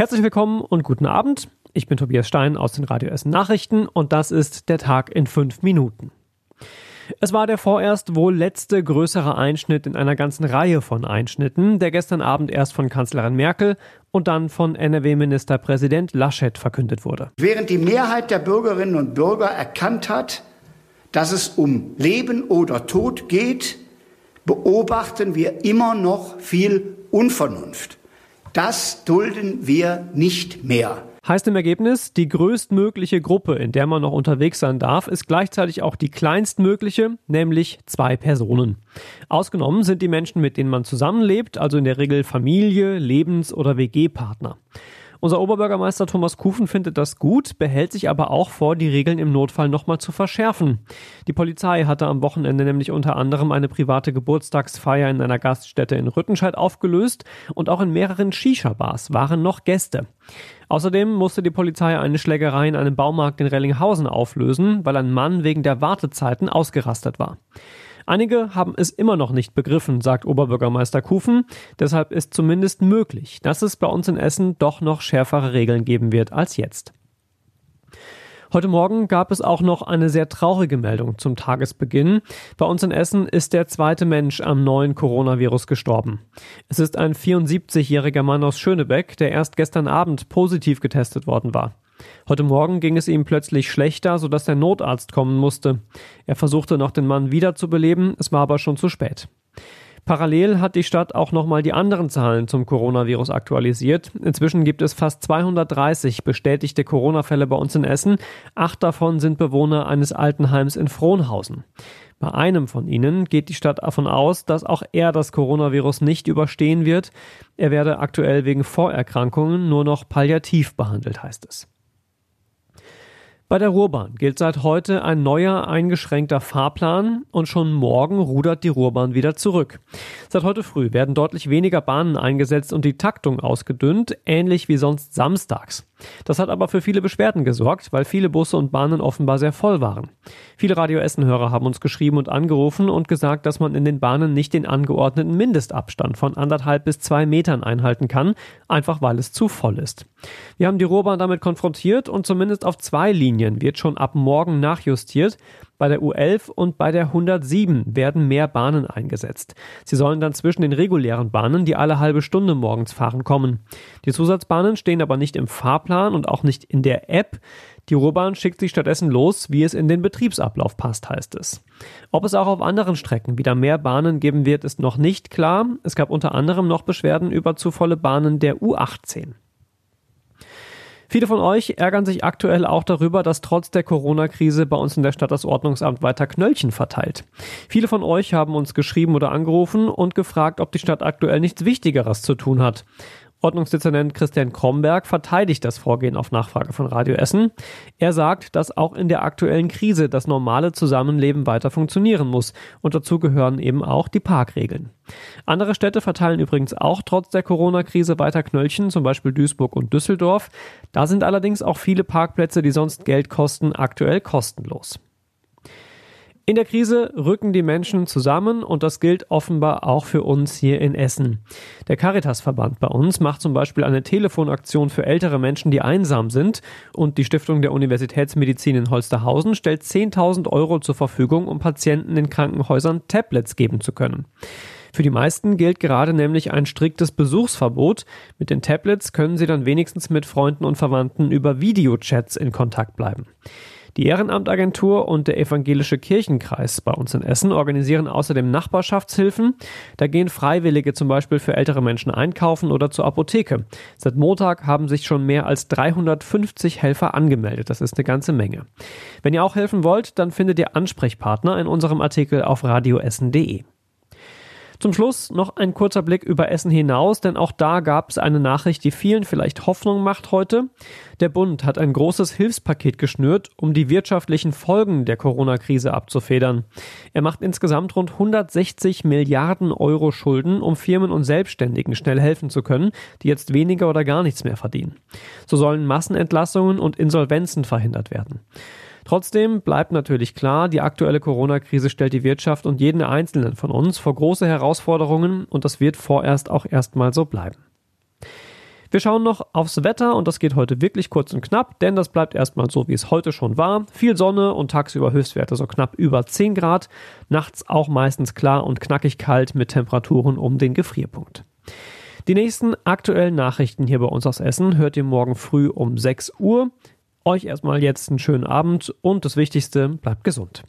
Herzlich willkommen und guten Abend. Ich bin Tobias Stein aus den Radio Essen Nachrichten und das ist der Tag in fünf Minuten. Es war der vorerst wohl letzte größere Einschnitt in einer ganzen Reihe von Einschnitten, der gestern Abend erst von Kanzlerin Merkel und dann von NRW-Ministerpräsident Laschet verkündet wurde. Während die Mehrheit der Bürgerinnen und Bürger erkannt hat, dass es um Leben oder Tod geht, beobachten wir immer noch viel Unvernunft. Das dulden wir nicht mehr. Heißt im Ergebnis, die größtmögliche Gruppe, in der man noch unterwegs sein darf, ist gleichzeitig auch die kleinstmögliche, nämlich zwei Personen. Ausgenommen sind die Menschen, mit denen man zusammenlebt, also in der Regel Familie, Lebens- oder WG-Partner. Unser Oberbürgermeister Thomas Kufen findet das gut, behält sich aber auch vor, die Regeln im Notfall nochmal zu verschärfen. Die Polizei hatte am Wochenende nämlich unter anderem eine private Geburtstagsfeier in einer Gaststätte in Rüttenscheid aufgelöst und auch in mehreren Shisha-Bars waren noch Gäste. Außerdem musste die Polizei eine Schlägerei in einem Baumarkt in Rellinghausen auflösen, weil ein Mann wegen der Wartezeiten ausgerastet war. Einige haben es immer noch nicht begriffen, sagt Oberbürgermeister Kufen. Deshalb ist zumindest möglich, dass es bei uns in Essen doch noch schärfere Regeln geben wird als jetzt. Heute Morgen gab es auch noch eine sehr traurige Meldung zum Tagesbeginn. Bei uns in Essen ist der zweite Mensch am neuen Coronavirus gestorben. Es ist ein 74-jähriger Mann aus Schönebeck, der erst gestern Abend positiv getestet worden war. Heute Morgen ging es ihm plötzlich schlechter, sodass der Notarzt kommen musste. Er versuchte noch den Mann wiederzubeleben, es war aber schon zu spät. Parallel hat die Stadt auch nochmal die anderen Zahlen zum Coronavirus aktualisiert. Inzwischen gibt es fast 230 bestätigte Corona-Fälle bei uns in Essen. Acht davon sind Bewohner eines Altenheims in Frohnhausen. Bei einem von ihnen geht die Stadt davon aus, dass auch er das Coronavirus nicht überstehen wird. Er werde aktuell wegen Vorerkrankungen nur noch palliativ behandelt, heißt es. Bei der Ruhrbahn gilt seit heute ein neuer eingeschränkter Fahrplan und schon morgen rudert die Ruhrbahn wieder zurück. Seit heute früh werden deutlich weniger Bahnen eingesetzt und die Taktung ausgedünnt, ähnlich wie sonst samstags. Das hat aber für viele Beschwerden gesorgt, weil viele Busse und Bahnen offenbar sehr voll waren. Viele Radio Essen-Hörer haben uns geschrieben und angerufen und gesagt, dass man in den Bahnen nicht den angeordneten Mindestabstand von anderthalb bis zwei Metern einhalten kann, einfach weil es zu voll ist. Wir haben die Ruhrbahn damit konfrontiert und zumindest auf zwei Linien wird schon ab morgen nachjustiert. Bei der U11 und bei der 107 werden mehr Bahnen eingesetzt. Sie sollen dann zwischen den regulären Bahnen, die alle halbe Stunde morgens fahren, kommen. Die Zusatzbahnen stehen aber nicht im Fahrplan und auch nicht in der App. Die Ruhrbahn schickt sich stattdessen los, wie es in den Betriebsablauf passt, heißt es. Ob es auch auf anderen Strecken wieder mehr Bahnen geben wird, ist noch nicht klar. Es gab unter anderem noch Beschwerden über zu volle Bahnen der U18. Viele von euch ärgern sich aktuell auch darüber, dass trotz der Corona-Krise bei uns in der Stadt das Ordnungsamt weiter Knöllchen verteilt. Viele von euch haben uns geschrieben oder angerufen und gefragt, ob die Stadt aktuell nichts Wichtigeres zu tun hat. Ordnungsdezernent Christian Kromberg verteidigt das Vorgehen auf Nachfrage von Radio Essen. Er sagt, dass auch in der aktuellen Krise das normale Zusammenleben weiter funktionieren muss und dazu gehören eben auch die Parkregeln. Andere Städte verteilen übrigens auch trotz der Corona-Krise weiter Knöllchen, zum Beispiel Duisburg und Düsseldorf. Da sind allerdings auch viele Parkplätze, die sonst Geld kosten, aktuell kostenlos. In der Krise rücken die Menschen zusammen und das gilt offenbar auch für uns hier in Essen. Der Caritas-Verband bei uns macht zum Beispiel eine Telefonaktion für ältere Menschen, die einsam sind und die Stiftung der Universitätsmedizin in Holsterhausen stellt 10.000 Euro zur Verfügung, um Patienten in Krankenhäusern Tablets geben zu können. Für die meisten gilt gerade nämlich ein striktes Besuchsverbot. Mit den Tablets können sie dann wenigstens mit Freunden und Verwandten über Videochats in Kontakt bleiben. Die Ehrenamtagentur und der Evangelische Kirchenkreis bei uns in Essen organisieren außerdem Nachbarschaftshilfen. Da gehen Freiwillige zum Beispiel für ältere Menschen einkaufen oder zur Apotheke. Seit Montag haben sich schon mehr als 350 Helfer angemeldet. Das ist eine ganze Menge. Wenn ihr auch helfen wollt, dann findet ihr Ansprechpartner in unserem Artikel auf radioessen.de. Zum Schluss noch ein kurzer Blick über Essen hinaus, denn auch da gab es eine Nachricht, die vielen vielleicht Hoffnung macht heute. Der Bund hat ein großes Hilfspaket geschnürt, um die wirtschaftlichen Folgen der Corona-Krise abzufedern. Er macht insgesamt rund 160 Milliarden Euro Schulden, um Firmen und Selbstständigen schnell helfen zu können, die jetzt weniger oder gar nichts mehr verdienen. So sollen Massenentlassungen und Insolvenzen verhindert werden. Trotzdem bleibt natürlich klar, die aktuelle Corona-Krise stellt die Wirtschaft und jeden Einzelnen von uns vor große Herausforderungen und das wird vorerst auch erstmal so bleiben. Wir schauen noch aufs Wetter und das geht heute wirklich kurz und knapp, denn das bleibt erstmal so, wie es heute schon war. Viel Sonne und tagsüber Höchstwerte so knapp über 10 Grad. Nachts auch meistens klar und knackig kalt mit Temperaturen um den Gefrierpunkt. Die nächsten aktuellen Nachrichten hier bei uns aus Essen hört ihr morgen früh um 6 Uhr. Euch erstmal jetzt einen schönen Abend und das Wichtigste, bleibt gesund.